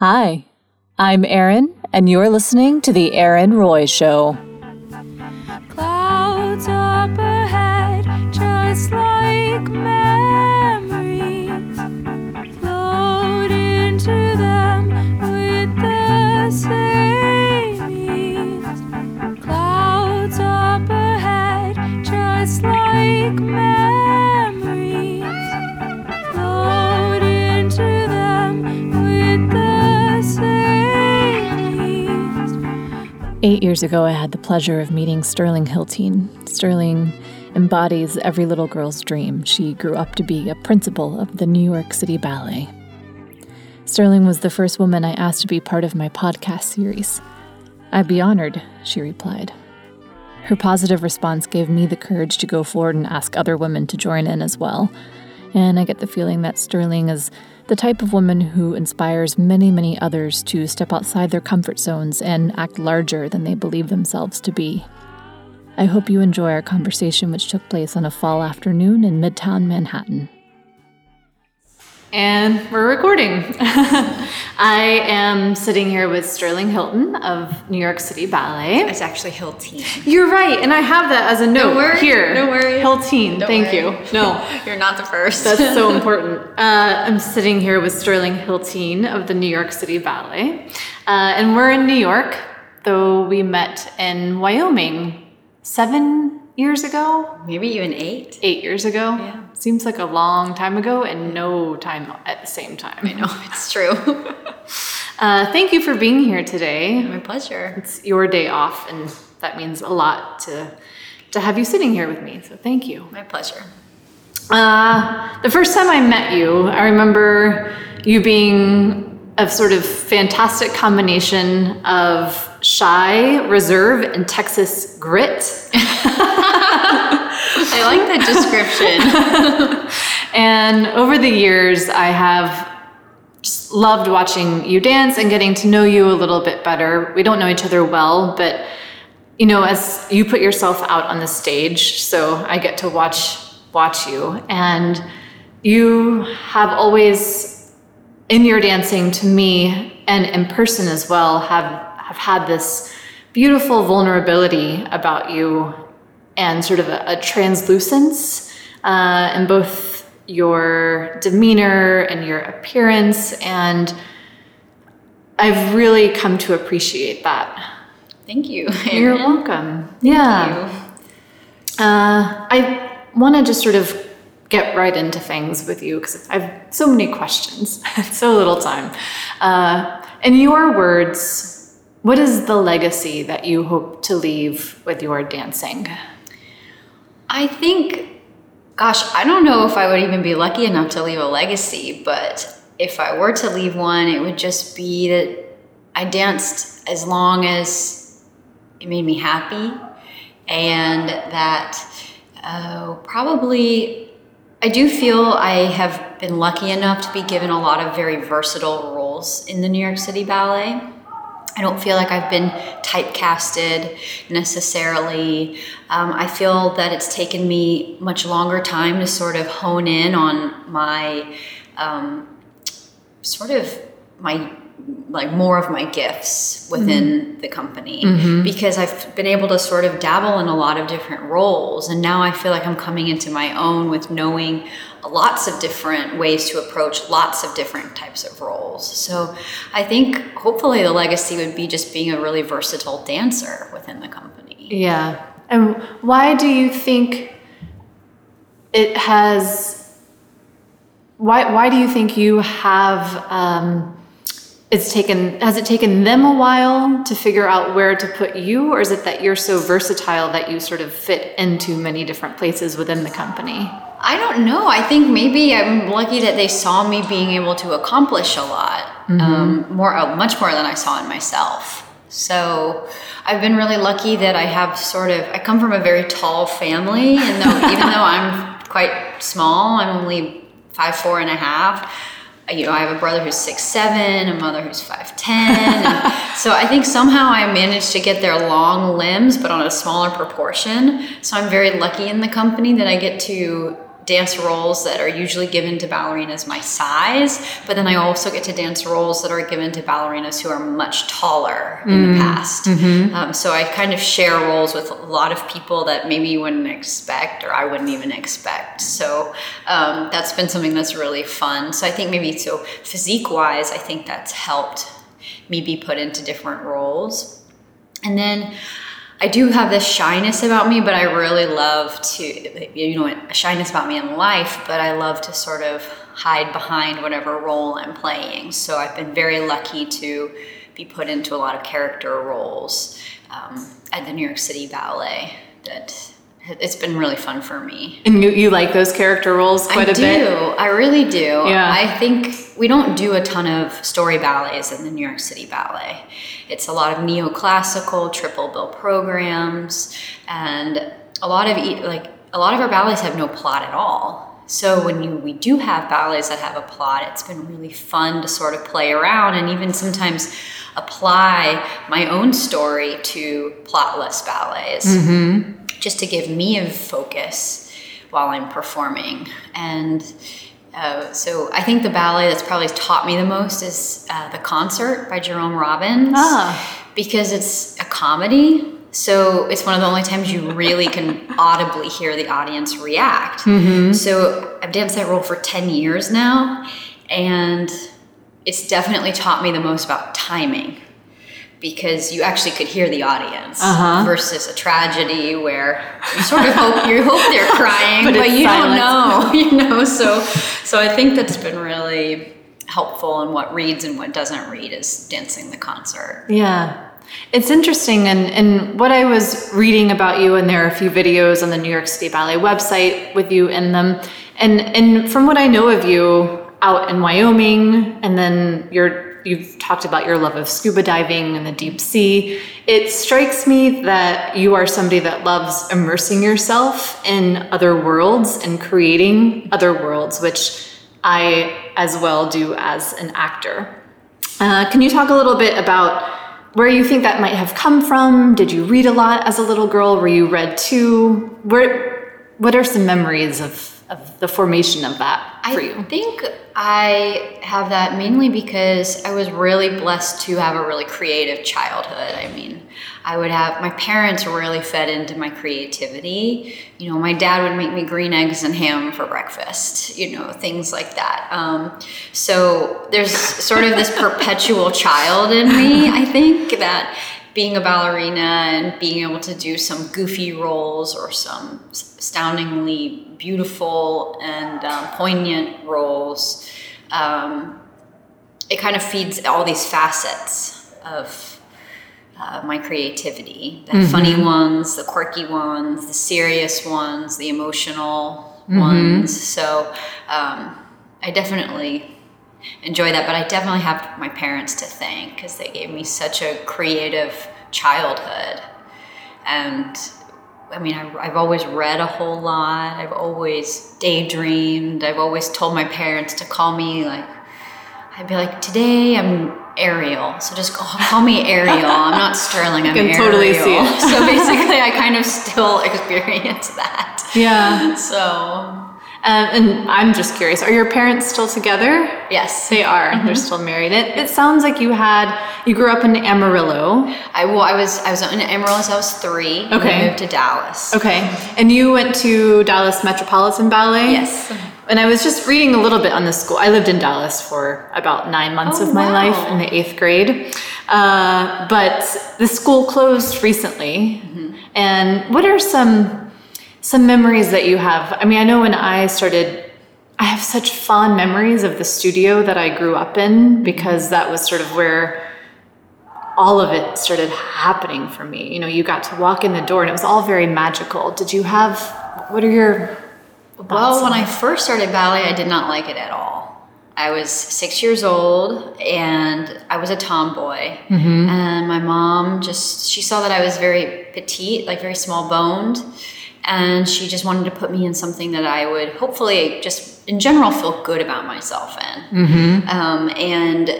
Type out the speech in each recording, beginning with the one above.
Hi, I'm Erin, and you're listening to The Erin Roy Show. Eight years ago, I had the pleasure of meeting Sterling Hyltin. Sterling embodies every little girl's dream. She grew up to be a principal of the New York City Ballet. Sterling was the first woman I asked to be part of my podcast series. I'd be honored, she replied. Her positive response gave me the courage to go forward and ask other women to join in as well. And I get the feeling that Sterling is the type of woman who inspires many, many others to step outside their comfort zones and act larger than they believe themselves to be. I hope you enjoy our conversation, which took place on a fall afternoon in Midtown Manhattan. And we're recording. I am sitting here with Sterling Hilton of New York City Ballet. It's actually Hyltin. You're right, and I have that as a note worry, here. no worry. Hyltin, Don't thank worry. you. No, You're not the first. that's so important. Uh, I'm sitting here with Sterling Hyltin of the New York City Ballet, uh, and we're in New York, though we met in Wyoming seven years ago, Maybe even eight. eight years ago. Yeah. Seems like a long time ago and no time at the same time. I know, it's true. Uh, thank you for being here today. My pleasure. It's your day off, and that means a lot to to have you sitting here with me. So thank you. My pleasure. Uh, the first time I met you, I remember you being a sort of fantastic combination of shy, reserve, and Texas grit. I like that description. And over the years, I have just loved watching you dance and getting to know you a little bit better. We don't know each other well, but you know, as you put yourself out on the stage, so I get to watch watch you, and you have always, in your dancing to me and in person as well, have have had this beautiful vulnerability about you and sort of a, a translucence uh, in both your demeanor and your appearance. And I've really come to appreciate that. Thank you. You're welcome. Yeah. Uh, I want to just sort of get right into things with you because I have so many questions, so little time. Uh, in your words, what is the legacy that you hope to leave with your dancing? I think, gosh, I don't know if I would even be lucky enough to leave a legacy, but if I were to leave one, it would just be that I danced as long as it made me happy, and that uh, probably I do feel I have been lucky enough to be given a lot of very versatile roles in the New York City Ballet. I don't feel like I've been typecasted necessarily. Um, I feel that it's taken me much longer time to sort of hone in on my um, sort of my like more of my gifts within the company because I've been able to sort of dabble in a lot of different roles and now I feel like I'm coming into my own with knowing lots of different ways to approach lots of different types of roles. So I think hopefully the legacy would be just being a really versatile dancer within the company. Yeah. And why do you think it has why why do you think you have um it's taken has it taken them a while to figure out where to put you or is it that you're so versatile that you sort of fit into many different places within the company? I don't know. I think maybe I'm lucky that they saw me being able to accomplish a lot, um, more, uh, much more than I saw in myself. So I've been really lucky that I have sort of. I come from a very tall family, and though even though I'm quite small, I'm only five four and a half. You know, I have a brother who's six seven, a mother who's five ten. so I think somehow I managed to get their long limbs, but on a smaller proportion. So I'm very lucky in the company that I get to dance roles that are usually given to ballerinas my size, but then I also get to dance roles that are given to ballerinas who are much taller in the past. Um, so I kind of share roles with a lot of people that maybe you wouldn't expect or I wouldn't even expect. So um, that's been something that's really fun. So I think maybe so physique wise, I think that's helped me be put into different roles. And then I do have this shyness about me, but I really love to, you know, a shyness about me in life, but I love to sort of hide behind whatever role I'm playing. So I've been very lucky to be put into a lot of character roles um, at the New York City Ballet that it's been really fun for me. And you, you like those character roles quite I a do. bit? I do. I really do. Yeah. I think we don't do a ton of story ballets in the New York City Ballet. It's a lot of neoclassical triple bill programs, and a lot of like a lot of our ballets have no plot at all. So when you we do have ballets that have a plot, it's been really fun to sort of play around and even sometimes apply my own story to plotless ballets mm-hmm. Just to give me a focus while I'm performing. And uh, so I think the ballet that's probably taught me the most is uh, The Concert by Jerome Robbins. Ah. Because it's a comedy. So it's one of the only times you really can audibly hear the audience react. So I've danced that role for 10 years now. And it's definitely taught me the most about timing because you actually could hear the audience Uh-huh. versus a tragedy where you sort of hope you hope they're crying But but, you silence. don't know you know so so i think that's been really helpful in what reads and what doesn't read is dancing the concert Yeah. It's interesting, and, and what I was reading about you, and there are a few videos on the New York City Ballet website with you in them. And, and from what I know of you out in Wyoming, and then you're, you've talked about your love of scuba diving and the deep sea, it strikes me that you are somebody that loves immersing yourself in other worlds and creating other worlds, which I as well do as an actor. Uh, can you talk a little bit about where you think that might have come from? Did you read a lot as a little girl? Were you read too? Where, what are some memories of, of the formation of that for I you? I think I have that mainly because I was really blessed to have a really creative childhood. I mean, I would have my parents really fed into my creativity. You know, my dad would make me green eggs and ham for breakfast, you know, things like that. Um, so there's sort of this perpetual child in me, I think, that being a ballerina and being able to do some goofy roles or some astoundingly beautiful and um, poignant roles, um, it kind of feeds all these facets of uh, my creativity. The funny ones, the quirky ones, the serious ones, the emotional ones. So um, I definitely enjoy that, but I definitely have my parents to thank because they gave me such a creative childhood. And I mean, I, I've always read a whole lot. I've always daydreamed. I've always told my parents to call me like, I'd be like, today I'm Ariel, so just call, call me Ariel. I'm not Sterling. I'm can Ariel. totally see it. so basically, I kind of still experience that. Yeah. So Um, and I'm just curious, are your parents still together? yes, They are. They're still married. It, it sounds like you had, you grew up in Amarillo. I well, I was I was in Amarillo since I was three. and Okay. I moved to Dallas. Okay. And you went to Dallas Metropolitan Ballet? Yes. And I was just reading a little bit on the school. I lived in Dallas for about nine months Oh, of my wow. life in the eighth grade. Uh, but the school closed recently. Mm-hmm. And what are some some memories that you have? I mean, I know when I started, I have such fond memories of the studio that I grew up in because that was sort of where all of it started happening for me. You know, you got to walk in the door and it was all very magical. Did you have, what are your Well, when I first started ballet, I did not like it at all. I was six years old and I was a tomboy. Mm-hmm. And my mom just, she saw that I was very petite, like very small boned. And she just wanted to put me in something that I would hopefully just in general feel good about myself in. Um, and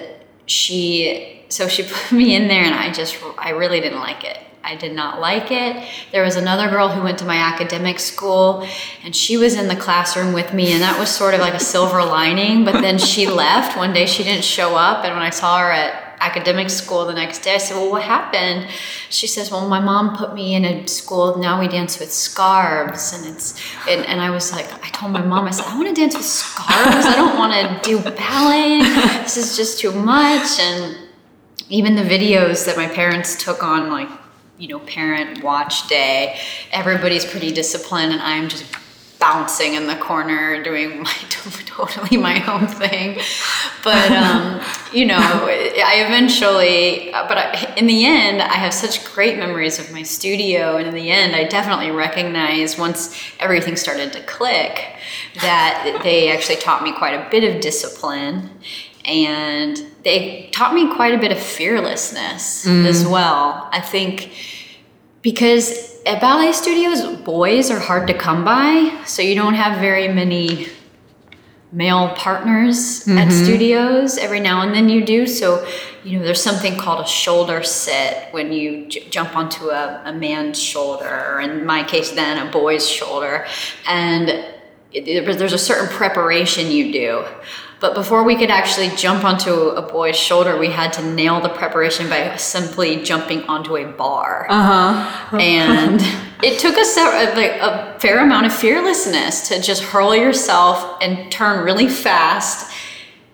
she, so she put me in there and I just, I really didn't like it. I did not like it. There was another girl who went to my academic school and she was in the classroom with me, and that was sort of like a silver lining. But then she left. One day she didn't show up, and when I saw her at academic school the next day. I said, Well, what happened? She says, Well, my mom put me in a school. Now we dance with scarves. And it's, and, and I was like, I told my mom, I said, I want to dance with scarves. I don't want to do ballet. This is just too much. And even the videos that my parents took on, like, you know, parent watch day, everybody's pretty disciplined, and I'm just bouncing in the corner doing my totally my own thing. But um, you know i eventually but I, in the end i have such great memories of my studio. And in the end i definitely recognize once everything started to click that they actually taught me quite a bit of discipline. And they taught me quite a bit of fearlessness mm. as well. I think because at ballet studios, boys are hard to come by, so you don't have very many male partners mm-hmm. at studios. Every now and then you do. So, you know, there's something called a shoulder sit when you j- jump onto a, a, man's shoulder, or in my case, then a boy's shoulder. And it, there's a certain preparation you do. But before we could actually jump onto a boy's shoulder, we had to nail the preparation by simply jumping onto a bar. Uh-huh. and it took us a, like, a fair amount of fearlessness to just hurl yourself and turn really fast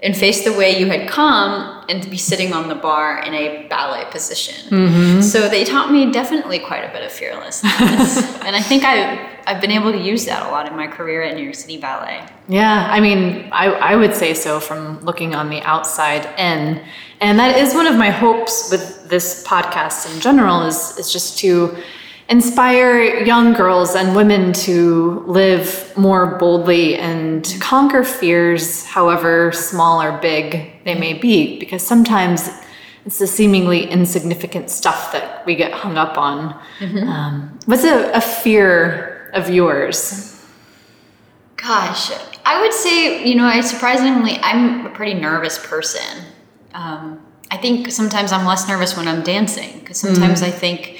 and face the way you had come and to be sitting on the bar in a ballet position. Mm-hmm. So they taught me definitely quite a bit of fearlessness. and I think I I've been able to use that a lot in my career at New York City Ballet. Yeah, I mean, I, I would say so from looking on the outside in. And that is one of my hopes with this podcast in general is, is just to inspire young girls and women to live more boldly and conquer fears, however small or big they may be, because sometimes it's the seemingly insignificant stuff that we get hung up on. Mm-hmm. Um, what's a, a fear of yours? Gosh, I would say, you know, I surprisingly, I'm a pretty nervous person. Um, I think sometimes I'm less nervous when I'm dancing because sometimes mm. I think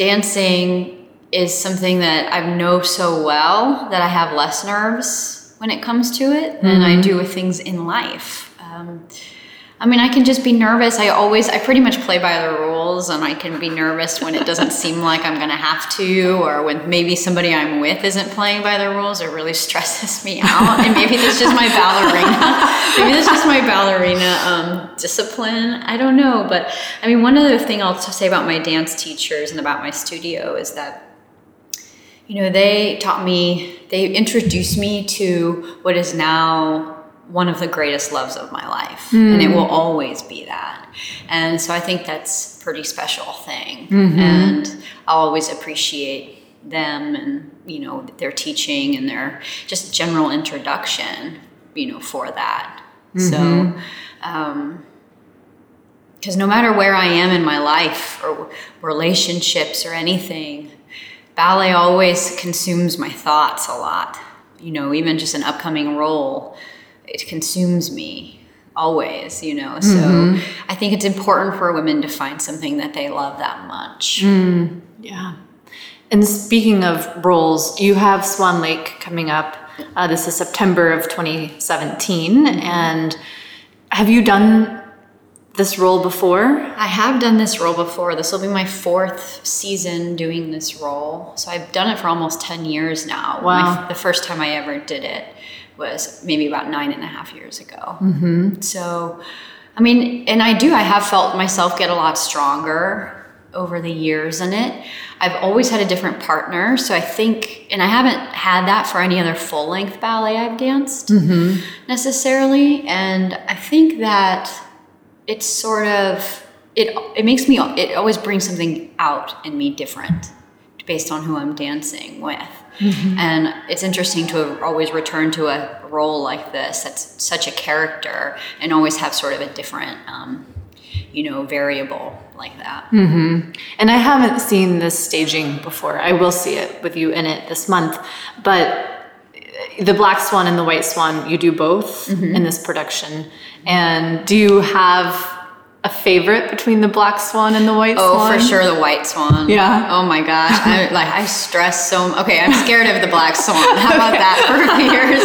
dancing is something that I know so well that I have less nerves when it comes to it than mm-hmm. I do with things in life. Um, I mean, I can just be nervous. I always, I pretty much play by the rules, and I can be nervous when it doesn't seem like I'm going to have to, or when maybe somebody I'm with isn't playing by the rules. It really stresses me out. and maybe that's just my ballerina. maybe that's just my ballerina um, discipline. I don't know. But I mean, one other thing I'll say about my dance teachers and about my studio is that you know, they taught me, they introduced me to what is now one of the greatest loves of my life mm. and it will always be that and so i think that's a pretty special thing mm-hmm. and i'll always appreciate them and you know their teaching and their just general introduction you know for that mm-hmm. so um because no matter where i am in my life or relationships or anything ballet always consumes my thoughts a lot you know even just an upcoming role it consumes me always, you know. So mm-hmm. I think it's important for women to find something that they love that much. Mm, yeah. And speaking of roles, you have Swan Lake coming up. Uh, this is September of 2017. And have you done this role before? I have done this role before. This will be my fourth season doing this role. So I've done it for almost 10 years now. Wow. My, the first time I ever did it was maybe about nine and a half years ago. Mm-hmm. So, I mean, and I do, I have felt myself get a lot stronger over the years in it. I've always had a different partner. So I think, and I haven't had that for any other full length ballet I've danced mm-hmm. necessarily. And I think that it's sort of, it, it makes me, it always brings something out in me different based on who I'm dancing with. Mm-hmm. And it's interesting to always return to a role like this that's such a character and always have sort of a different, um, you know, variable like that. Mm-hmm. And I haven't seen this staging before. I will see it with you in it this month. But the Black Swan and the White Swan, you do both mm-hmm. in this production. And do you have a favorite between the black swan and the white Oh, swan? Oh, for sure, the white swan. Yeah. Oh my gosh, I like I stress so. Okay, I'm scared of the black swan. How about that for fears?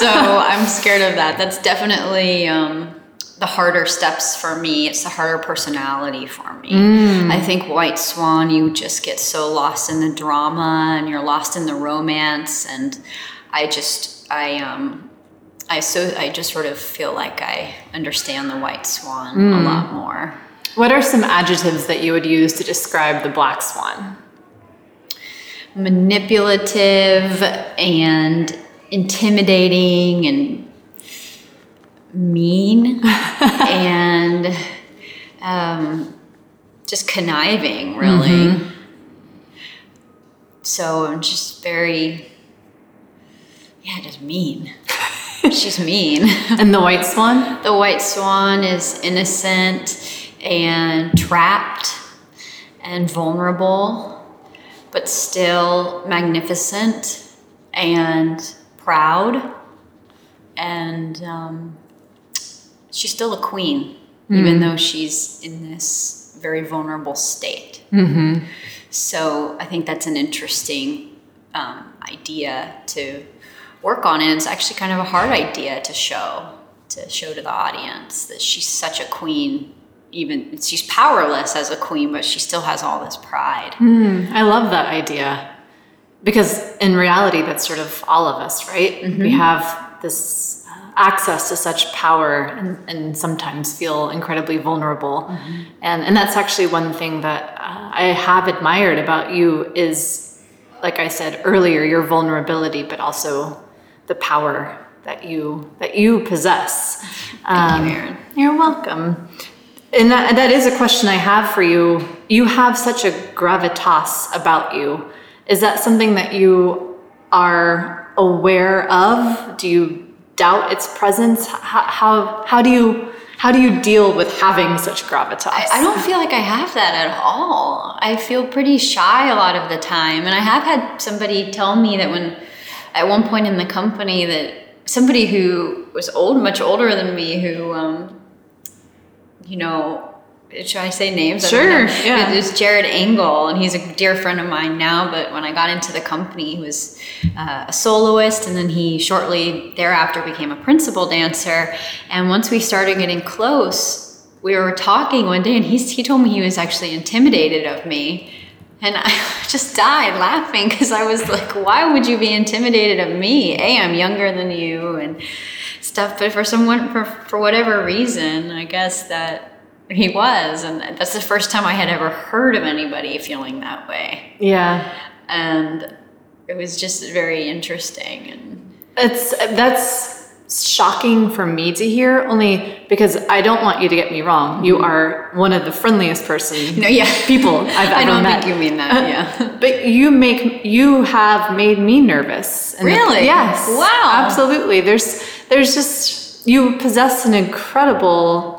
So I'm scared of that. That's definitely um, the harder steps for me. It's the harder personality for me. I think white swan, you just get so lost in the drama and you're lost in the romance, and I just I um. I so I just sort of feel like I understand the white swan a lot more. What are some adjectives that you would use to describe the black swan? manipulative and intimidating and mean and um, just conniving, really. So I'm just very, yeah, just mean. She's mean. And the white swan? The white swan is innocent and trapped and vulnerable, but still magnificent and proud. And um, she's still a queen, even though she's in this very vulnerable state. So I think that's an interesting um, idea to work on, and it's actually kind of a hard idea to show to show to the audience that she's such a queen. Even she's powerless as a queen, but she still has all this pride. I love that idea because in reality, that's sort of all of us, right? We have this uh, access to such power and, and sometimes feel incredibly vulnerable. And, and that's actually one thing that uh, I have admired about you is, like I said earlier, your vulnerability, but also the power that you that you possess. Thank you, um, Erin. You're welcome. And that, that is a question I have for you. You have such a gravitas about you. Is that something that you are aware of? Do you doubt its presence? How, how, how do you how do you deal with having such gravitas? I, I don't feel like I have that at all. I feel pretty shy a lot of the time. And I have had somebody tell me that when, at one point in the company, that somebody who was old, much older than me, who, um, you know, should I say names? Sure, yeah. It was Jared Angle, and he's a dear friend of mine now. But when I got into the company, he was uh, a soloist, and then he shortly thereafter became a principal dancer. And once we started getting close, we were talking one day, and he he told me he was actually intimidated of me. And I just died laughing because I was like, why would you be intimidated of me? A, I'm younger than you and stuff. But for someone, for, for whatever reason, I guess that he was. And that's the first time I had ever heard of anybody feeling that way. yeah. And it was just very interesting. And It's that's shocking for me to hear only because I don't want you to get me wrong. You are one of the friendliest person no, yeah. people I've ever I don't met. think you mean that. Yeah. But you make you have made me nervous. Really? yes. Wow. Absolutely. There's there's just you possess an incredible.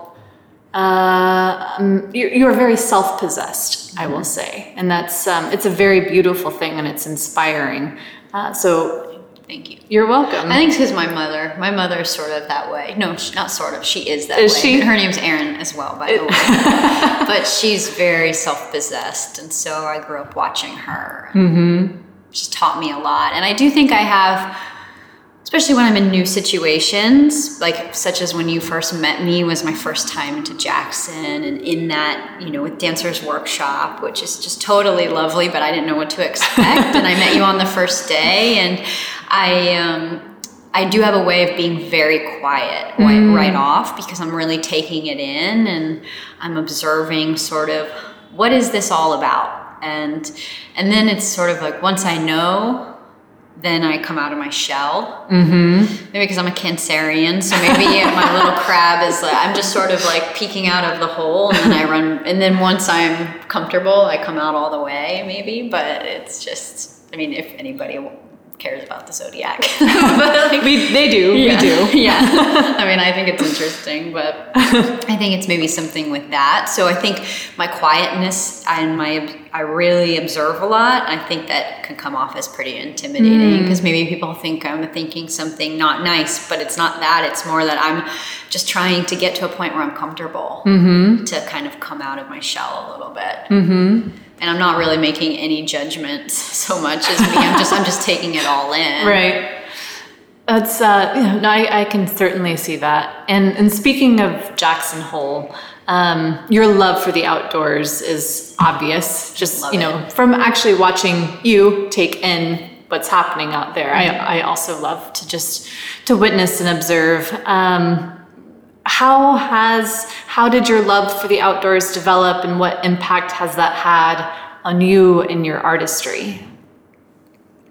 Uh, um, you're, you're very self-possessed, I Mm-hmm. will say, and that's um, it's a very beautiful thing and it's inspiring. Uh, so Thank you. you're welcome. I think it's because my mother, my mother is sort of that way. No, sh- not sort of. She is that Is way. she? Her name's Erin as well, by the way. but she's very self-possessed, and so I grew up watching her. Mm-hmm. She's taught me a lot, and I do think I have, especially when I'm in new situations, like such as when you first met me was my first time into Jackson, and in that, you know, with Dancers Workshop, which is just totally lovely, but I didn't know what to expect, and I met you on the first day, and I. Um, I do have a way of being very quiet right, right off because I'm really taking it in and I'm observing sort of what is this all about and and then it's sort of like once I know then I come out of my shell mm-hmm. maybe because I'm a cancerian so maybe my little crab is like I'm just sort of like peeking out of the hole and then I run and then once I'm comfortable I come out all the way maybe but it's just I mean if anybody cares about the zodiac. but like, We, they do. yeah. We do. yeah. I mean, I think it's interesting, but I think it's maybe something with that. So I think my quietness and my I really observe a lot. I think that can come off as pretty intimidating because maybe people think I'm thinking something not nice, but it's not that. It's more that I'm just trying to get to a point where I'm comfortable to kind of come out of my shell a little bit. Mm-hmm. And I'm not really making any judgments so much as me. I'm just I'm just taking it all in. Right. That's uh, yeah, no, I, I can certainly see that. And and speaking of Jackson Hole, um, your love for the outdoors is obvious. Just Love you know, from actually watching you take in what's happening out there. I, I also love to just to witness and observe. Um, how has how did your love for the outdoors develop, and what impact has that had on you and your artistry?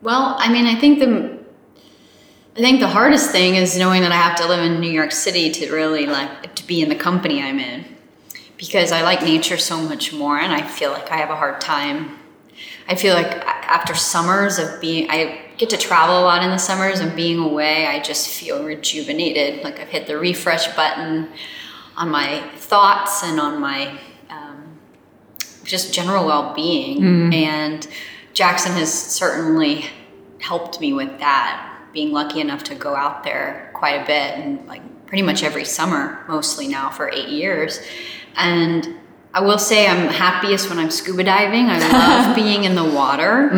Well, I mean, I think the I think the hardest thing is knowing that I have to live in New York City to really like to be in the company I'm in because I like nature so much more and I feel like I have a hard time. I feel like after summers of being I get to travel a lot in the summers and being away, I just feel rejuvenated. Like I've hit the refresh button on my thoughts and on my um, just general well-being. And jackson has certainly helped me with that being lucky enough to go out there quite a bit and like pretty much every summer mostly now for eight years. And i will say i'm happiest when i'm scuba diving. I love being in the water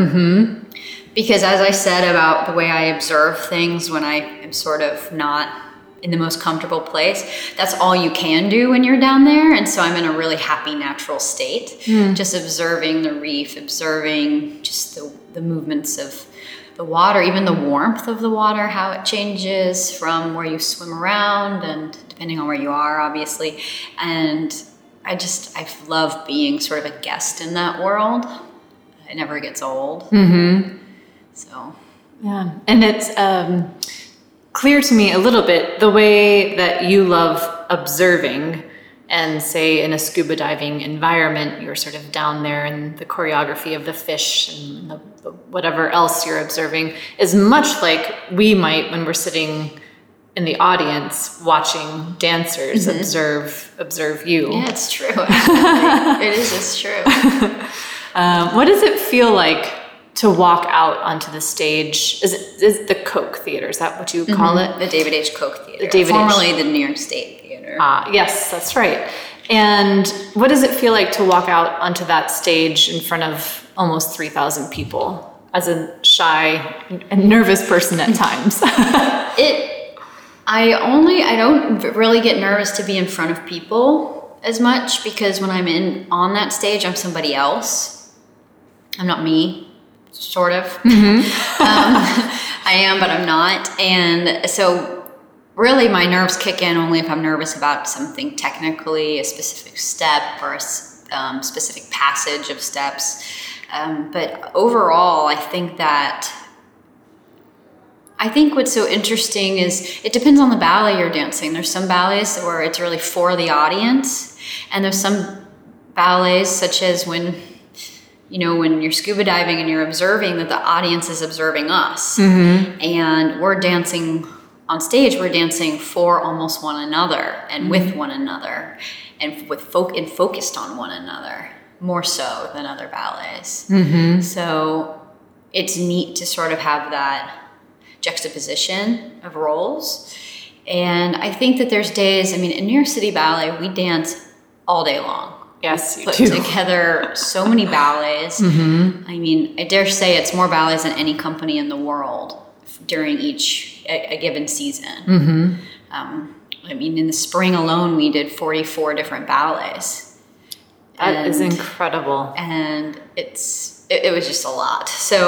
because as i said about the way i observe things when i am sort of not in the most comfortable place that's all you can do when you're down there. And so i'm in a really happy natural state just observing the reef observing just the, the movements of the water even the warmth of the water how it changes from where you swim around and depending on where you are obviously. And i just i love being sort of a guest in that world. It never gets old. Mm-hmm. So. Yeah, and it's um, clear to me a little bit the way that you love observing, and say in a scuba diving environment, you're sort of down there, and the choreography of the fish and the, the whatever else you're observing is much like we might when we're sitting in the audience watching dancers observe observe you. yeah it's true it is it's true. Um, what does it feel like to walk out onto the stage? Is it is the Koch Theater? Is that what you call it? The David H. Koch Theater. The David H. formerly the New York State Theater. Ah, yes, that's right. And what does it feel like to walk out onto that stage in front of almost 3,000 people as a shy and nervous person at times? It, I only, I don't really get nervous to be in front of people as much because when I'm in on that stage, I'm somebody else. I'm not me, sort of. um, I am, but I'm not. And so, really, my nerves kick in only if I'm nervous about something technically, a specific step or a um, specific passage of steps. Um, but overall, I think that I think what's so interesting is it depends on the ballet you're dancing. There's some ballets where it's really for the audience, and there's some ballets such as when you know when you're scuba diving and you're observing that the audience is observing us, mm-hmm. and we're dancing on stage. We're dancing for almost one another and mm-hmm. with one another, and with folk and focused on one another more so than other ballets. Mm-hmm. So it's neat to sort of have that juxtaposition of roles. And I think that there's days, I mean, in New York City Ballet, we dance all day long. Yes, you Put do. together so many ballets. I mean, I dare say it's more ballets than any company in the world during each a, a given season. Um, I mean, in the spring alone, we did 44 different ballets That is And- incredible. and it's it, it was just a lot. So,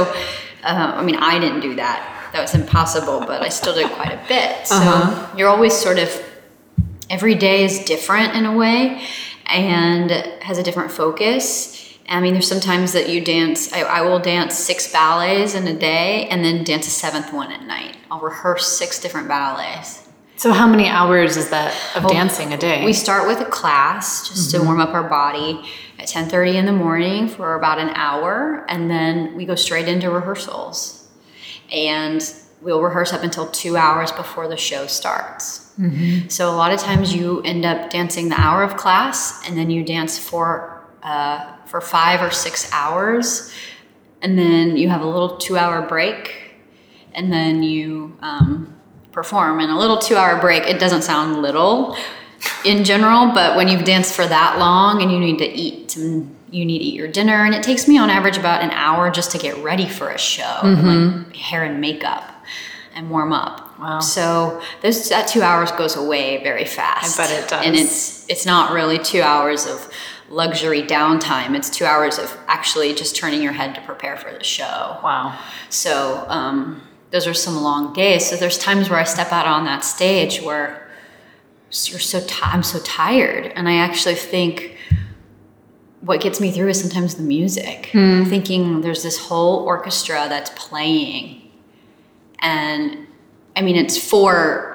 uh, I mean, I didn't do that. That was impossible, but I still did quite a bit. So you're always sort of every day is different in a way, and has a different focus. I mean, there's sometimes that you dance. I, I will dance six ballets in a day, and then dance a seventh one at night. I'll rehearse six different ballets. So, how many hours is that of dancing a day? We start with a class just to mm-hmm. warm up our body at 10:30 in the morning for about an hour and then we go straight into rehearsals. and we'll rehearse up until two hours before the show starts. So a lot of times you end up dancing the hour of class, and then you dance for uh, for five or six hours, and then you have a little two-hour break, and then you um, perform. And a little two-hour break. It doesn't sound little in general, but when you've danced for that long and you need to eat some you need to eat your dinner and it takes me on average about an hour just to get ready for a show like hair and makeup and warm up Wow. so this that two hours goes away very fast I bet it does. and it's it's not really two hours of luxury downtime it's two hours of actually just turning your head to prepare for the show Wow. so um, those are some long days. So there's times where I step out on that stage where you're so ti I'm so tired, and I actually think what gets me through is sometimes the music. Thinking there's this whole orchestra that's playing, and I mean it's for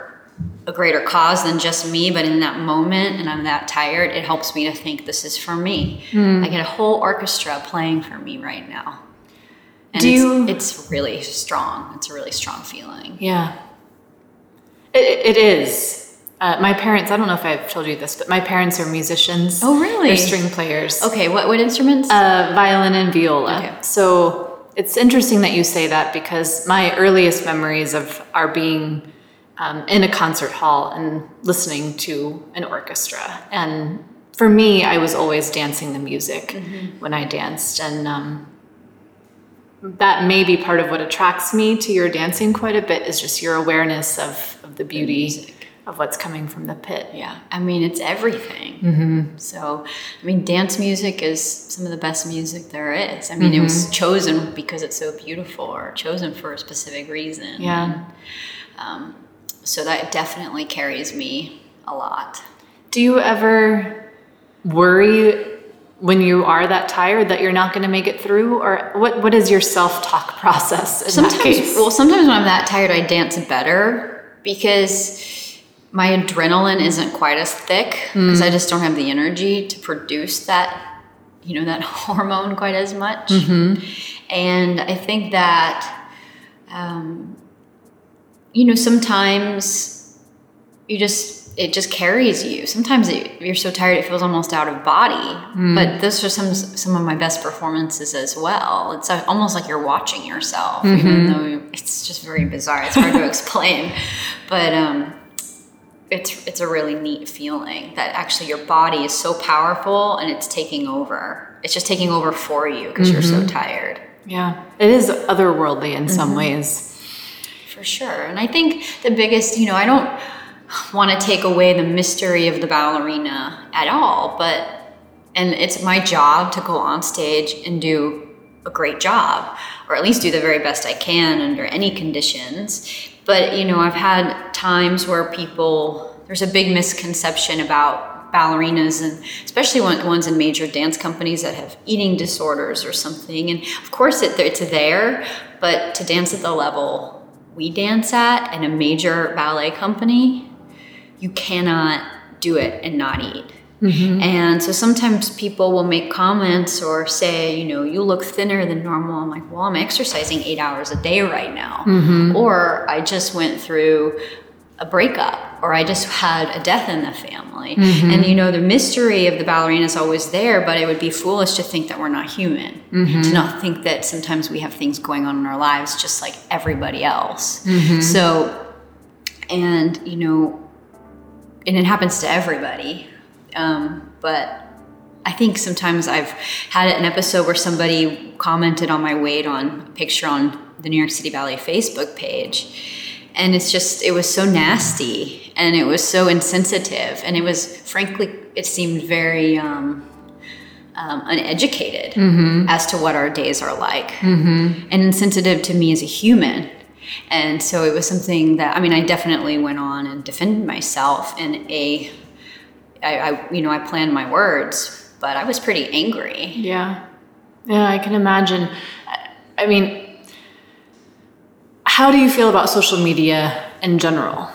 a greater cause than just me, but in that moment, and I'm that tired, it helps me to think this is for me. I get a whole orchestra playing for me right now. And Do it's, you- it's really strong. It's a really strong feeling. Yeah. It, it is. Uh, my parents, I don't know if I've told you this, but my parents are musicians. Oh, really? They're string players. Okay, what, what instruments? Uh, violin and viola. Okay. So it's interesting that you say that because my earliest memories of are being um, in a concert hall and listening to an orchestra. And for me, I was always dancing the music when I danced, and um, that may be part of what attracts me to your dancing quite a bit. Is just your awareness of, of the beauty. Of what's coming from the pit. yeah, I mean, it's everything. Mm-hmm. So, I mean, dance music is some of the best music there is. I mean, it was chosen because it's so beautiful or chosen for a specific reason. Yeah. Um, so that definitely carries me a lot. Do you ever worry when you are that tired that you're not going to make it through, or what? What is your self-talk process sometimes well sometimes when i'm that tired i dance better because my adrenaline isn't quite as thick because i just don't have the energy to produce that you know that hormone quite as much. And i think that um, you know sometimes you just it just carries you. Sometimes it, you're so tired it feels almost out of body. But those are some some of my best performances as well. It's uh, almost like you're watching yourself even though it's just very bizarre. It's hard to explain. But um it's it's a really neat feeling that actually your body is so powerful and it's taking over it's just taking over for you because you're so mm-hmm. tired yeah, it is otherworldly in some mm-hmm. ways. For sure. And I think the biggest, you know, I don't want to take away the mystery of the ballerina at all, but, and it's my job to go on stage and do a great job, or at least do the very best I can under any conditions. But, you know, I've had times where people, there's a big misconception about ballerinas and especially one, ones in major dance companies that have eating disorders or something. And of course it, it's there but to dance at the level we dance at in a major ballet company you cannot do it and not eat Mm-hmm. and so sometimes people will make comments or say, you know, you look thinner than normal. I'm like, well, I'm exercising eight hours a day right now. Mm-hmm. Or I just went through a breakup or I just had a death in the family. Mm-hmm. And you know, the mystery of the ballerina is always there, but it would be foolish to think that we're not human, to not think that sometimes we have things going on in our lives just like everybody else. So, and you know, and it happens to everybody. Um, but I think sometimes I've had an episode where somebody commented on my weight on a picture on the New York City Ballet Facebook page. And it's just, it was so nasty and it was so insensitive. And it was, frankly, it seemed very um, um, uneducated as to what our days are like and insensitive to me as a human. And so it was something that, I mean, I definitely went on and defended myself in a I, I you know I planned my words, but I was pretty angry. Yeah. Yeah, I can imagine. I- I mean, how do you feel about social media in general?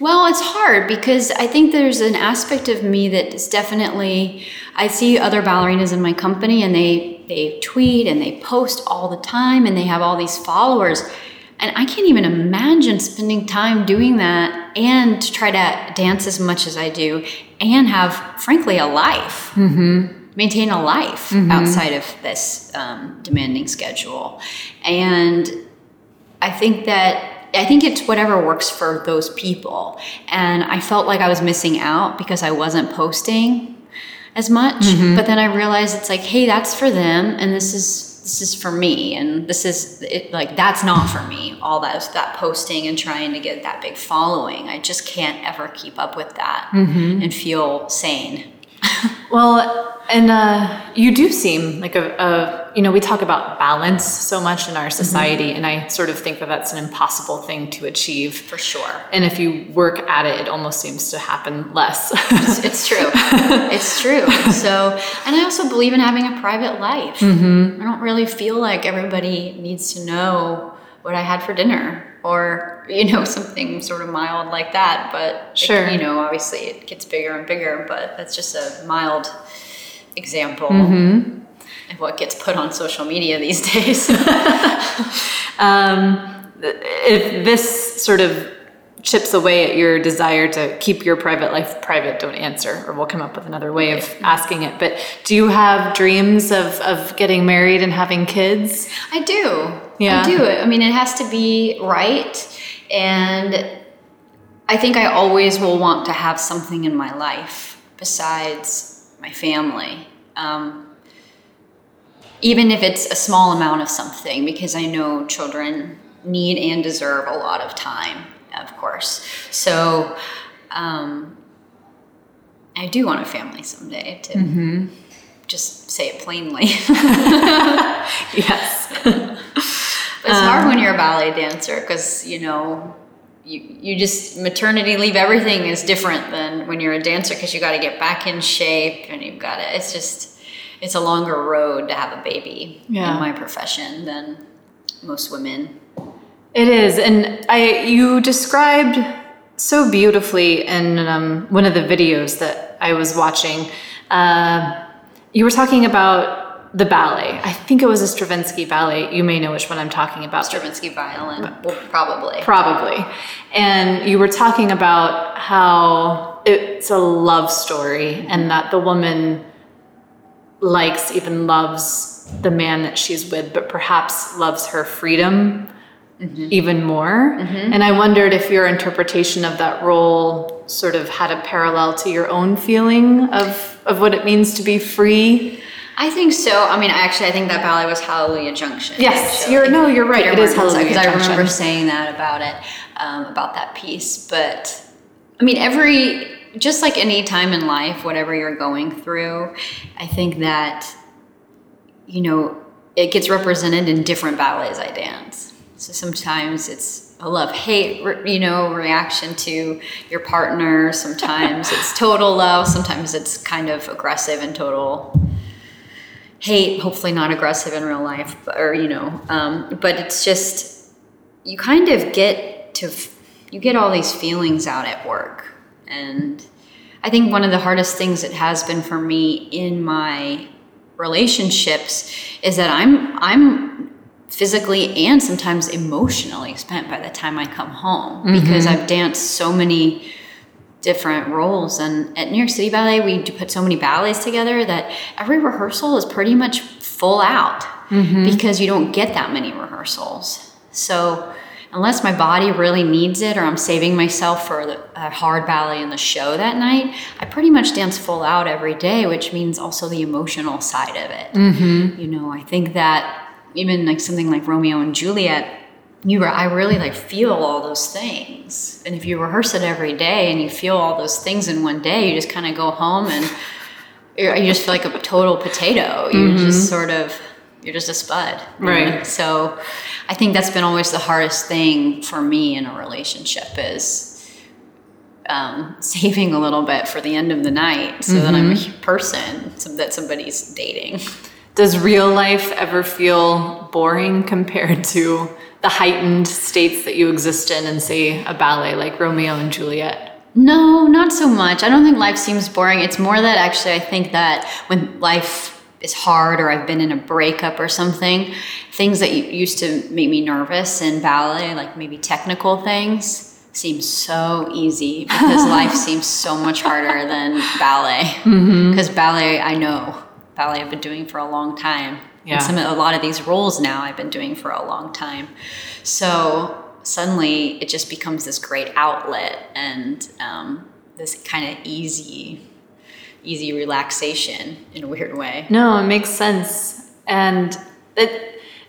Well, it's hard because I think there's an aspect of me that is definitely I see other ballerinas in my company and they they tweet and they post all the time and they have all these followers And I can't even imagine spending time doing that and to try to dance as much as I do and have, frankly, a life. Mm-hmm. Maintain a life mm-hmm. outside of this um, demanding schedule. And I think that I think it's whatever works for those people. And I felt like I was missing out because I wasn't posting as much. Mm-hmm. But then I realized it's like, hey, that's for them and this is this is for me and this is it, like that's not for me. All that that posting and trying to get that big following i just can't ever keep up with that mm-hmm. and feel sane Well, and uh, you do seem like a, a, you know, we talk about balance so much in our society, and I sort of think that that's an impossible thing to achieve. for sure And if you work at it, it almost seems to happen less. it's true. it's true. So, and I also believe in having a private life. I don't really feel like everybody needs to know what I had for dinner or, you know, something sort of mild like that. But, it- you know, obviously it gets bigger and bigger, but that's just a mild example of what gets put on social media these days. um, if this sort of chips away at your desire to keep your private life private, don't answer, or we'll come up with another way of asking it. But do you have dreams of, of getting married and having kids? I do. Yeah. I do. I mean, it has to be right. And I think I always will want to have something in my life besides my family. Um, even if it's a small amount of something, because I know children need and deserve a lot of time, of course. So um, I do want a family someday to just say it plainly. Yes. It's hard when you're a ballet dancer because you know you you just maternity leave everything is different than when you're a dancer because you got to get back in shape and you've got to it's just it's a longer road to have a baby Yeah. in my profession than most women. It is, and I you described so beautifully in um, one of the videos that I was watching. Uh, you were talking about the ballet. I think it was a Stravinsky ballet. You may know which one I'm talking about. Stravinsky violin, probably. Probably. And you were talking about how it's a love story and that the woman likes, even loves the man that she's with, but perhaps loves her freedom even more. And I wondered if your interpretation of that role sort of had a parallel to your own feeling of, of what it means to be free. I think so. I mean, actually, I think that ballet was Hallelujah Junction. Yes, actually. you're no, you're right. Peter It is Martin's, Hallelujah because I remember saying that about it, um, about that piece. But I mean, every just like any time in life, whatever you're going through, I think that you know it gets represented in different ballets I dance. So sometimes it's a love hate, you know, reaction to your partner. Sometimes it's total love. Sometimes it's kind of aggressive and total hate hopefully not aggressive in real life but- or you know um, but it's just you kind of get to you get all these feelings out at work and i think one of the hardest things it has been for me in my relationships is that i'm i'm physically and sometimes emotionally spent by the time i come home mm-hmm. because i've danced so many different roles. And at New York City Ballet, we put so many ballets together that every rehearsal is pretty much full out mm-hmm. because you don't get that many rehearsals. So unless my body really needs it or I'm saving myself for the, a hard ballet in the show that night, I pretty much dance full out every day, which means also the emotional side of it. Mm-hmm. You know, I think that even like something like Romeo and Juliet, you I really like feel all those things. And if you rehearse it every day and you feel all those things in one day, you just kind of go home and you're, you just feel like a total potato. You're just sort of you're just a spud. you know? Right. So I think that's been always the hardest thing for me in a relationship is um, saving a little bit for the end of the night so that I'm a person so that somebody's dating. Does real life ever feel boring compared to the heightened states that you exist in and say, a ballet like Romeo and Juliet? No, not so much. I don't think life seems boring. It's more that actually I think that when life is hard or I've been in a breakup or something, things that used to make me nervous in ballet, like maybe technical things, seem so easy because life seems so much harder than ballet. Mm-hmm. Because ballet, I know ballet I've been doing for a long time. Yeah. And some a lot of these roles now I've been doing for a long time. So suddenly it just becomes this great outlet and um, this kind of easy, easy relaxation in a weird way. No, it makes sense. And it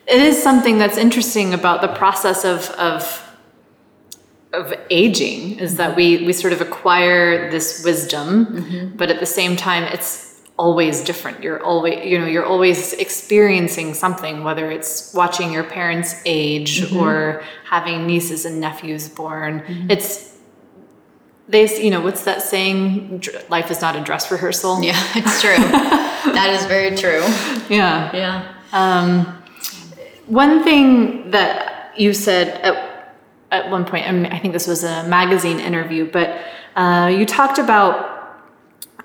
it is something that's interesting about the process of of of aging is that we we sort of acquire this wisdom, but at the same time it's always different. You're always you know, you're always experiencing something, whether it's watching your parents age or having nieces and nephews born. It's they you know, what's that saying? Life is not a dress rehearsal. Yeah, it's true. that is very true. Yeah. Yeah. Um, one thing that you said at, at one point, I, mean, I think this was a magazine interview, but uh, you talked about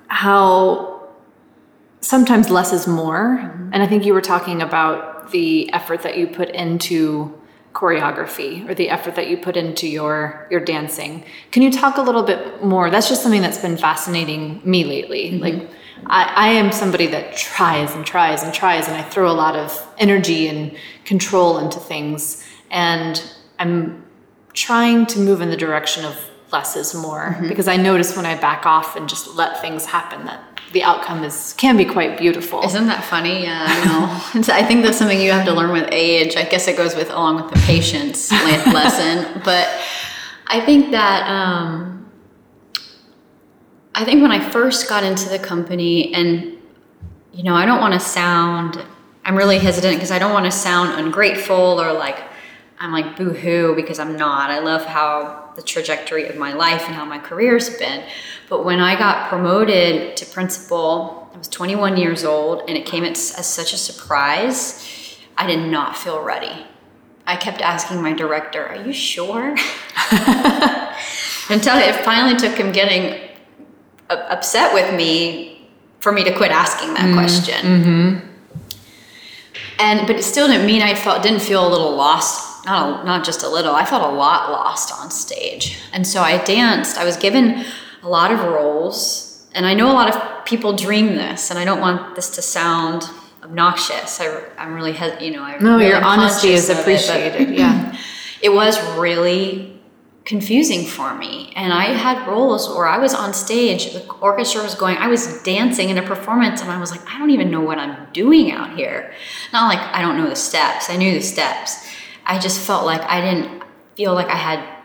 how sometimes less is more. Mm-hmm. And I think you were talking about the effort that you put into choreography or the effort that you put into your your dancing. Can you talk a little bit more? That's just something that's been fascinating me lately. Mm-hmm. Like I, I am somebody that tries and tries and tries and I throw a lot of energy and control into things and I'm trying to move in the direction of less is more because I notice when I back off and just let things happen that the outcome is can be quite beautiful. Isn't that funny? Yeah, I know. I think that's something you have to learn with age. I guess it goes with along with the patience lesson. But I think that um, I think when I first got into the company, and you know, I don't want to sound. I'm really hesitant because I don't want to sound ungrateful or like I'm like boo-hoo because I'm not. I love how the trajectory of my life and how my career's been. But when I got promoted to principal, I was 21 years old and it came as, as such a surprise. I did not feel ready. I kept asking my director, Are you sure? Until it finally took him getting upset with me for me to quit asking that mm-hmm. question. Mm-hmm. And but it still didn't mean I felt didn't feel a little lost. Not a, not just a little. I felt a lot lost on stage. And so I danced. I was given a lot of roles, and I know a lot of people dream this. And I don't want this to sound obnoxious. I, I'm really you know. I no, really your honesty is of it, appreciated. yeah. it was really confusing for me. And I had roles where I was on stage, the orchestra was going, I was dancing in a performance, and I was like, I don't even know what I'm doing out here. Not like I don't know the steps, I knew the steps. I just felt like I didn't feel like I had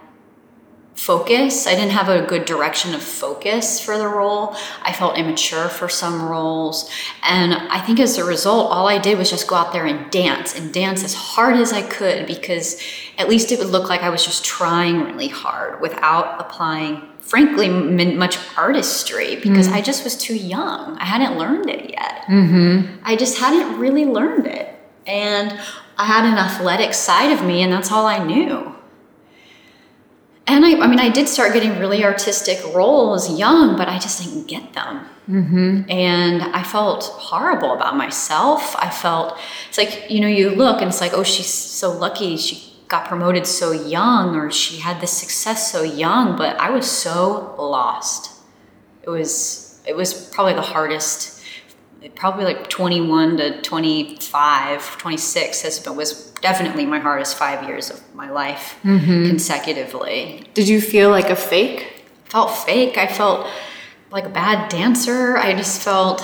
focus. I didn't have a good direction of focus for the role. I felt immature for some roles. And I think as a result, all I did was just go out there and dance and dance as hard as I could because at least it would look like I was just trying really hard without applying, frankly, much artistry because mm. I just was too young. I hadn't learned it yet. Mm-hmm. I just hadn't really learned it. And I had an athletic side of me, and that's all I knew. And I, I mean, I did start getting really artistic roles young, but I just didn't get them. Mm-hmm. And I felt horrible about myself. I felt, it's like, you know, you look and it's like, oh, she's so lucky she got promoted so young or she had this success so young, but I was so lost. It was, it was probably the hardest probably like 21 to 25 26 has been, was definitely my hardest five years of my life mm-hmm. consecutively. Did you feel like a fake? felt fake. I felt like a bad dancer. I just felt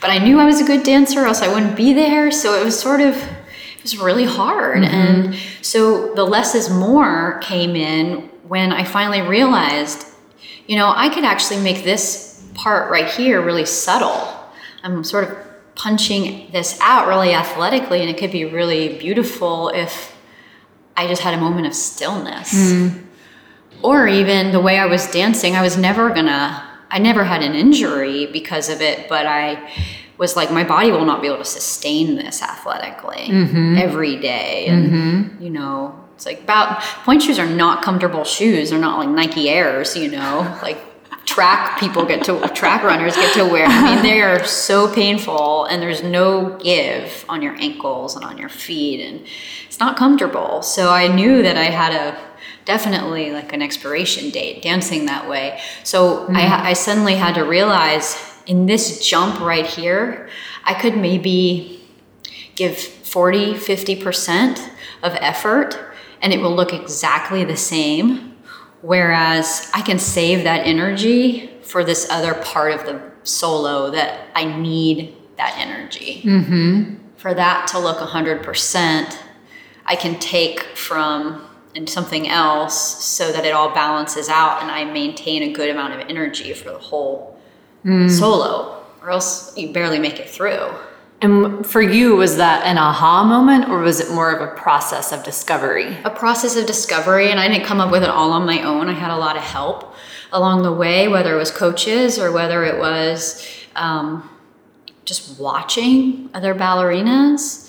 but i knew i was a good dancer else i wouldn't be there. So it was sort of it was really hard. Mm-hmm. And so the less is more came in when i finally realized you know i could actually make this part right here really subtle i'm sort of punching this out really athletically and it could be really beautiful if i just had a moment of stillness mm. or even the way I was dancing, I was never gonna, I never had an injury because of it, but I was like, my body will not be able to sustain this athletically mm-hmm. every day. And, mm-hmm. you know, it's like about, point shoes are not comfortable shoes. They're not like Nike Airs, you know, like track people get to track runners get to wear. I mean, they are so painful, and there's no give on your ankles and on your feet, and it's not comfortable. So I knew that I had a definitely like an expiration date dancing that way. So mm-hmm. I, I suddenly had to realize in this jump right here, I could maybe give 40, 50% of effort and it will look exactly the same. Whereas I can save that energy for this other part of the solo that I need that energy. Mm-hmm. For that to look 100%, I can take from and something else so that it all balances out and I maintain a good amount of energy for the whole mm. solo, or else you barely make it through. And for you, was that an aha moment or was it more of a process of discovery? a process of discovery and i didn't come up with it all on my own. I had a lot of help along the way whether it was coaches or whether it was um, just watching other ballerinas.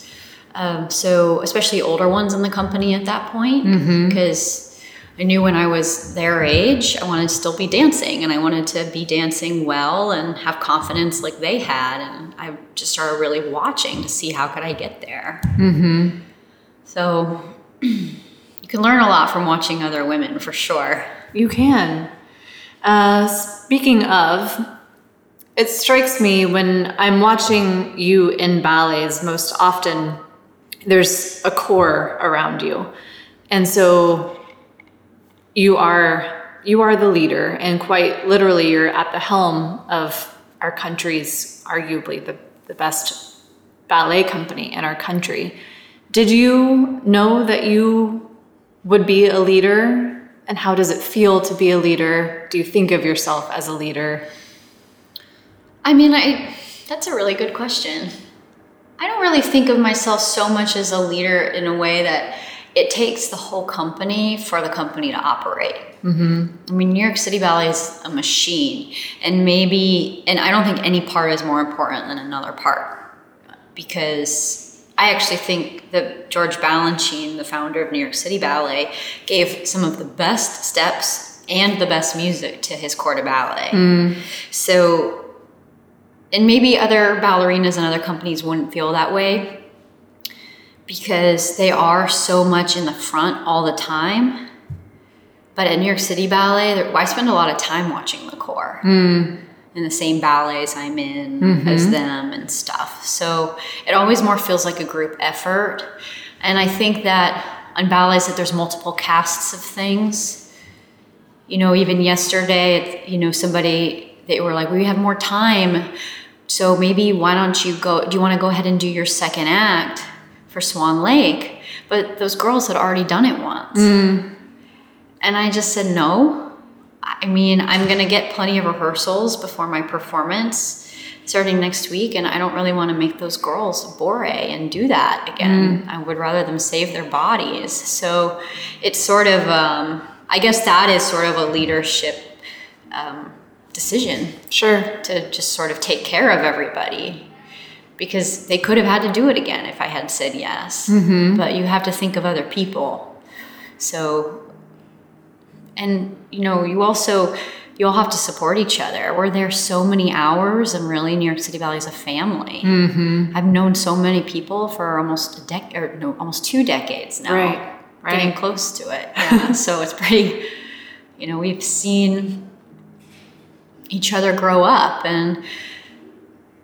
Um, so especially older ones in the company at that point because i knew when i was their age i wanted to still be dancing and i wanted to be dancing well and have confidence like they had and i just started really watching to see how could i get there so you can learn a lot from watching other women for sure. You can. Uh, speaking of, it strikes me when I'm watching you in ballets, most often there's a core around you. And so you are you are the leader and quite literally you're at the helm of our country's arguably the, the best ballet company in our country. Did you know that you would be a leader? And how does it feel to be a leader? Do you think of yourself as a leader? I mean, I that's a really good question. I don't really think of myself so much as a leader in a way that it takes the whole company for the company to operate. Mm-hmm. I mean, New York City Ballet is a machine, and maybe, and I don't think any part is more important than another part because I actually think that George Balanchine, the founder of New York City Ballet, gave some of the best steps and the best music to his corps de ballet. So, and maybe other ballerinas and other companies wouldn't feel that way because they are so much in the front all the time. But at New York City Ballet, I spend a lot of time watching the hmm. corps in the same ballets I'm in mm-hmm. as them and stuff. So it always more feels like a group effort. And I think that on ballets that there's multiple casts of things. You know, even yesterday, you know, somebody they were like, "We have more time, so maybe why don't you go? Do you want to go ahead and do your second act for Swan Lake?" But those girls had already done it once, and I just said no. I mean, I'm gonna get plenty of rehearsals before my performance starting next week, and I don't really want to make those girls bore and do that again. I would rather them save their bodies. So it's sort of, um, I guess that is sort of a leadership um, decision Sure. to just sort of take care of everybody because they could have had to do it again if I had said yes. But you have to think of other people. So, and you know, you also you all have to support each other. We're there so many hours, and really, New York City Ballet is a family. Mm-hmm. I've known so many people for almost a decade, or no, almost two decades now. Right, right. Getting close to it. Yeah. so it's pretty. You know, we've seen each other grow up and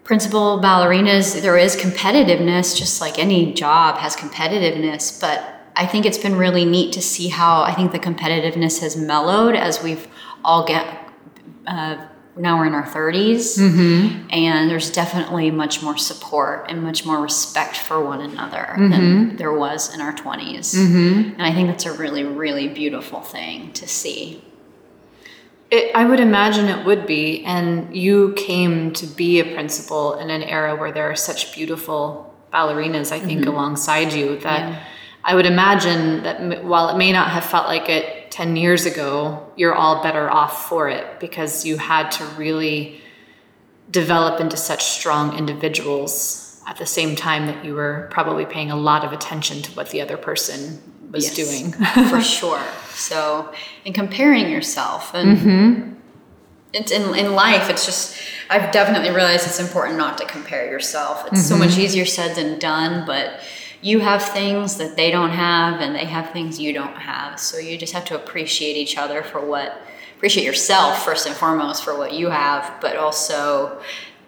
principal ballerinas there is competitiveness just like any job has competitiveness but i think it's been really neat to see how i think the competitiveness has mellowed as we've all get uh, now we're in our 30s mm-hmm. and there's definitely much more support and much more respect for one another than mm-hmm. there was in our 20s mm-hmm. and i think that's a really really beautiful thing to see It, I would imagine it would be. And you came to be a principal in an era where there are such beautiful ballerinas, I think, mm-hmm. alongside you that Yeah. I would imagine that while it may not have felt like it 10 years ago, you're all better off for it because you had to really develop into such strong individuals at the same time that you were probably paying a lot of attention to what the other person was Yes, doing. for sure. So, and comparing yourself, and mm-hmm. it's in, in life it's just i've definitely realized it's important not to compare yourself. It's so much mm-hmm. easier said than done but you have things that they don't have and they have things you don't have. So you just have to appreciate each other for what appreciate yourself first and foremost for what you have but also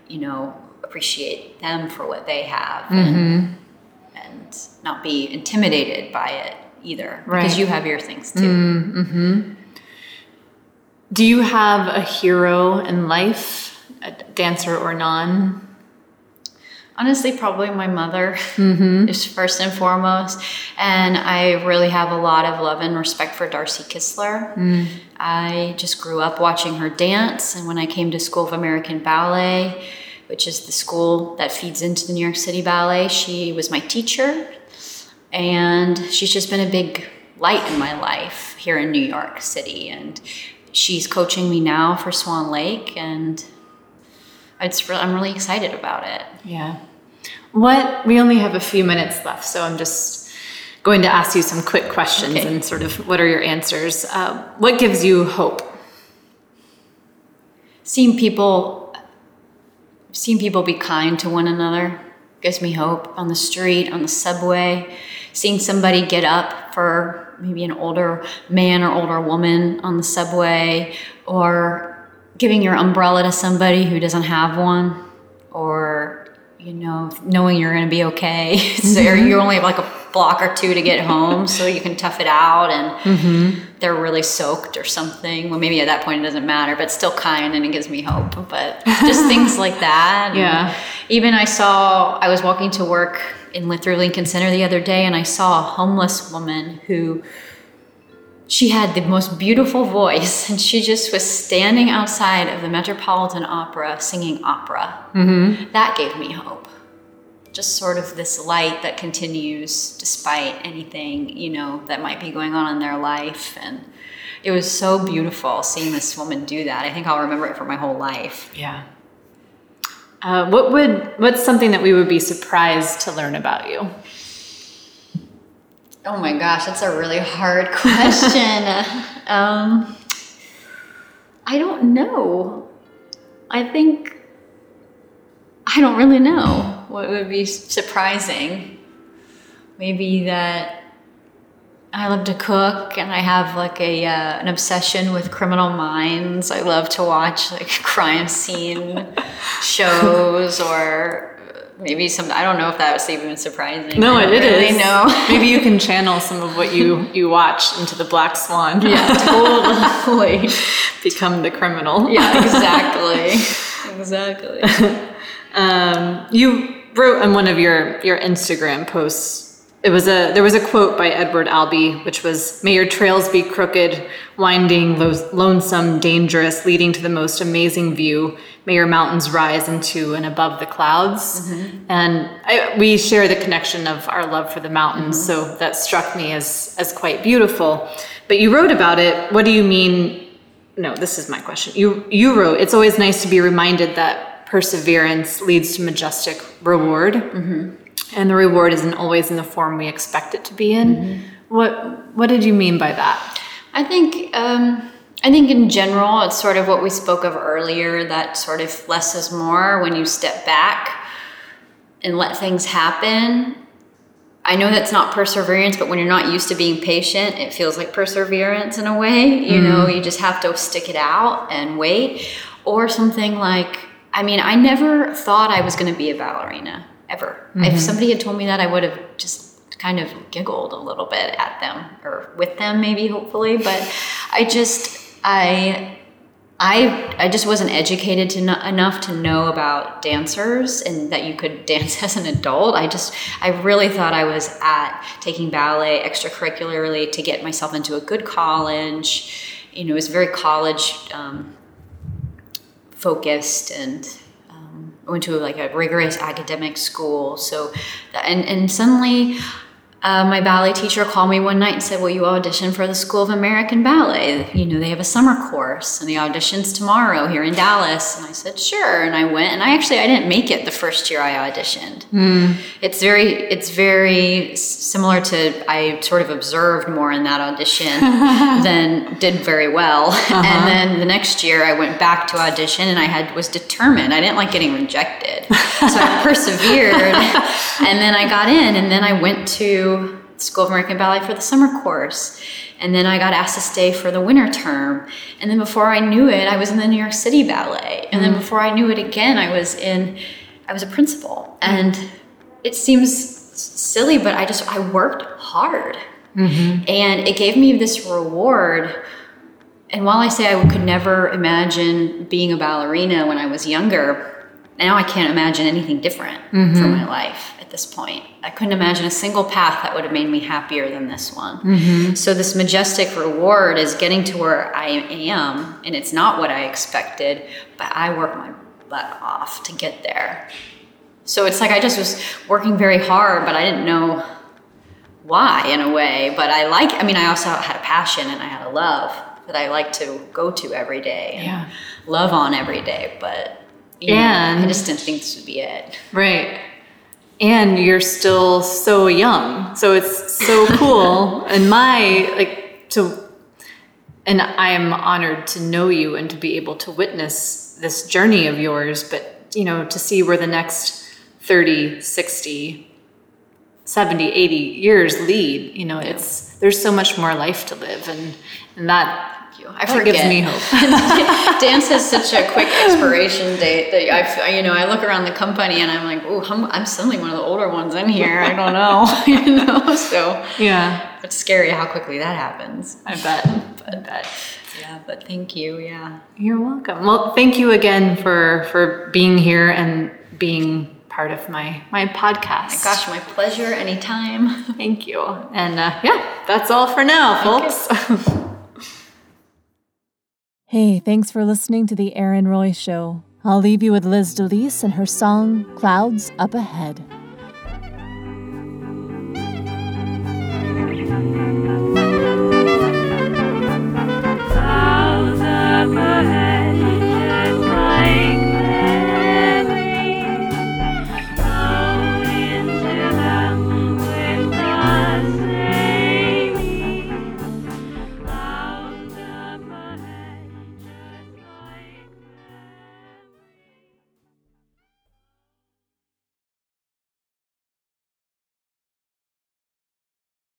you know appreciate them for what they have and, mm-hmm. and not be intimidated by it either Right. because you have your things too mm, mm-hmm. Do you have a hero in life, a dancer or non? Honestly, probably my mother mm-hmm. is first and foremost. And I really have a lot of love and respect for Darci Kistler. Mm. I just grew up watching her dance. And when I came to School of American Ballet, which is the school that feeds into the New York City Ballet, she was my teacher. And she's just been a big light in my life here in New York City. And she's coaching me now for Swan Lake. And it's re- I'm really excited about it. Yeah. What, we only have a few minutes left, so I'm just going to ask you some quick questions Okay. and sort of what are your answers? Uh, what gives you hope? seeing people seeing people be kind to one another gives me hope on the street on the subway. Seeing somebody get up for maybe an older man or older woman on the subway or giving your umbrella to somebody who doesn't have one or you know knowing you're going to be okay. So mm-hmm. you only have like a block or two to get home so you can tough it out and mm-hmm. They're really soaked or something. Well, maybe at that point it doesn't matter, but still kind and it gives me hope. But just things like that. Yeah. Even I saw, I was walking to work in through Lincoln Center the other day and I saw a homeless woman who she had the most beautiful voice and she just was standing outside of the Metropolitan Opera singing opera. Mm-hmm. That gave me hope just sort of this light that continues despite anything you know that might be going on in their life. And it was so beautiful seeing this woman do that. I think i'll remember it for my whole life. Yeah. Uh, what would, what's something that we would be surprised to learn about you? oh my gosh that's a really hard question. Um, i don't know. I think i don't really know what would be surprising maybe that I love to cook, and I have like a uh, an obsession with criminal minds. I love to watch like crime scene shows, or maybe some. I don't know if that was even surprising. No, I it don't is. really know. Maybe you can channel some of what you, you watch into the Black Swan. yeah, totally. Become the criminal. Yeah, exactly, exactly. Um, you wrote on one of your, your Instagram posts, it was a there was a quote by Edward Abbey, which was, "May your trails be crooked, winding, lo- lonesome, dangerous, leading to the most amazing view. May your mountains rise into and above the clouds." Mm-hmm. And I, we share the connection of our love for the mountains, mm-hmm. so that struck me as as quite beautiful. But you wrote about it. What do you mean? No, this is my question. You you wrote, "It's always nice to be reminded that perseverance leads to majestic reward." Mm-hmm. and the reward isn't always in the form we expect it to be in. Mm-hmm. What what did you mean by that? I think um, I think in general it's sort of what we spoke of earlier that sort of less is more when you step back and let things happen. I know that's not perseverance, but when you're not used to being patient, it feels like perseverance in a way. You know, mm-hmm. you just have to stick it out and wait. Or something like, I mean, I never thought I was going to be a ballerina ever. If somebody had told me that, I would have just kind of giggled a little bit at them or with them, maybe, hopefully. But I just, I I I just wasn't educated to know, enough to know about dancers and that you could dance as an adult. I just I really thought I was at taking ballet extracurricularly to get myself into a good college. You know, it was very college um, focused and um, went to like a rigorous academic school. So and and suddenly uh, my ballet teacher called me one night and said, Will you audition for the School of American Ballet? You know, they have a summer course and the audition's tomorrow here in Dallas. And I said, Sure. And I went and I actually I didn't make it the first year I auditioned. It's very it's very similar to I sort of observed more in that audition than did very well. And then the next year I went back to audition and I had was determined. I didn't like getting rejected. So I persevered and then I got in and then I went to School of American Ballet for the summer course. And then I got asked to stay for the winter term. And then before I knew it, I was in the New York City Ballet. And then mm. before I knew it again, I was in I was a principal. And it seems silly, but I just I worked hard. Mm-hmm. And it gave me this reward and while I say I could never imagine being a ballerina when I was younger, now I can't imagine anything different mm-hmm. for my life at this point. I couldn't imagine a single path that would have made me happier than this one. Mm-hmm. So, this majestic reward is getting to where I am, and it's not what I expected, but I worked my butt off to get there. So, it's like I just was working very hard, but I didn't know why in a way. But I like, I mean, I also had a passion and I had a love that I like to go to every day and Yeah. love on every day. But yeah, And- I just didn't think this would be it. Right. And you're still so young. So it's so cool. and my, like, to, and I am honored to know you and to be able to witness this journey of yours, but, you know, to see where the next 30, 60, 70, 80 years lead, you know, it's, there's so much more life to live. And, and that. I that forget. gives me hope. Dance has such a quick expiration date that I, you know, I look around the company and I'm like, oh, I'm, I'm suddenly one of the older ones in here. I don't know, you know. So yeah, it's scary how quickly that happens. I bet. I bet. Yeah, but thank you. Yeah. You're welcome. Well, thank you again for for being here and being part of my my podcast. Gosh, my pleasure. Anytime. thank you. And uh, yeah, that's all for now, folks. Hey, thanks for listening to the Erin Roy Show. I'll leave you with Liz DeLise and her song Clouds Up Ahead.